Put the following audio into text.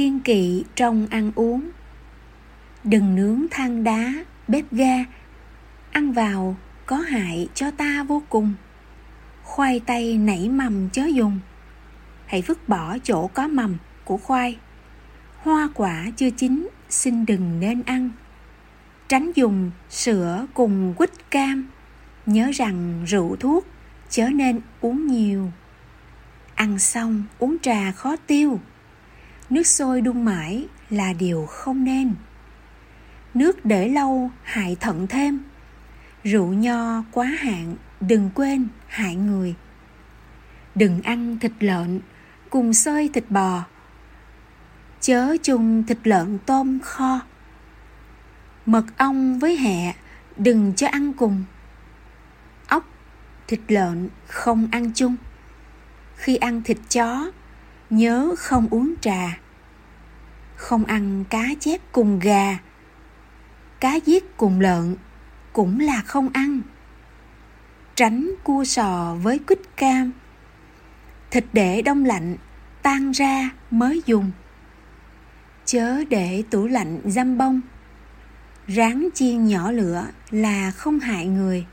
kiên kỵ trong ăn uống. Đừng nướng than đá, bếp ga. Ăn vào có hại cho ta vô cùng. Khoai tây nảy mầm chớ dùng. Hãy vứt bỏ chỗ có mầm của khoai. Hoa quả chưa chín, xin đừng nên ăn. Tránh dùng sữa cùng quýt cam. Nhớ rằng rượu thuốc chớ nên uống nhiều. Ăn xong uống trà khó tiêu nước sôi đun mãi là điều không nên. Nước để lâu, hại thận thêm. Rượu nho quá hạn, đừng quên hại người. Đừng ăn thịt lợn, cùng xơi thịt bò. Chớ chung thịt lợn tôm kho. Mật ong với hẹ, đừng cho ăn cùng. Ốc, thịt lợn không ăn chung. Khi ăn thịt chó nhớ không uống trà, không ăn cá chép cùng gà, cá giết cùng lợn cũng là không ăn. Tránh cua sò với quýt cam, thịt để đông lạnh tan ra mới dùng. Chớ để tủ lạnh dăm bông, ráng chiên nhỏ lửa là không hại người.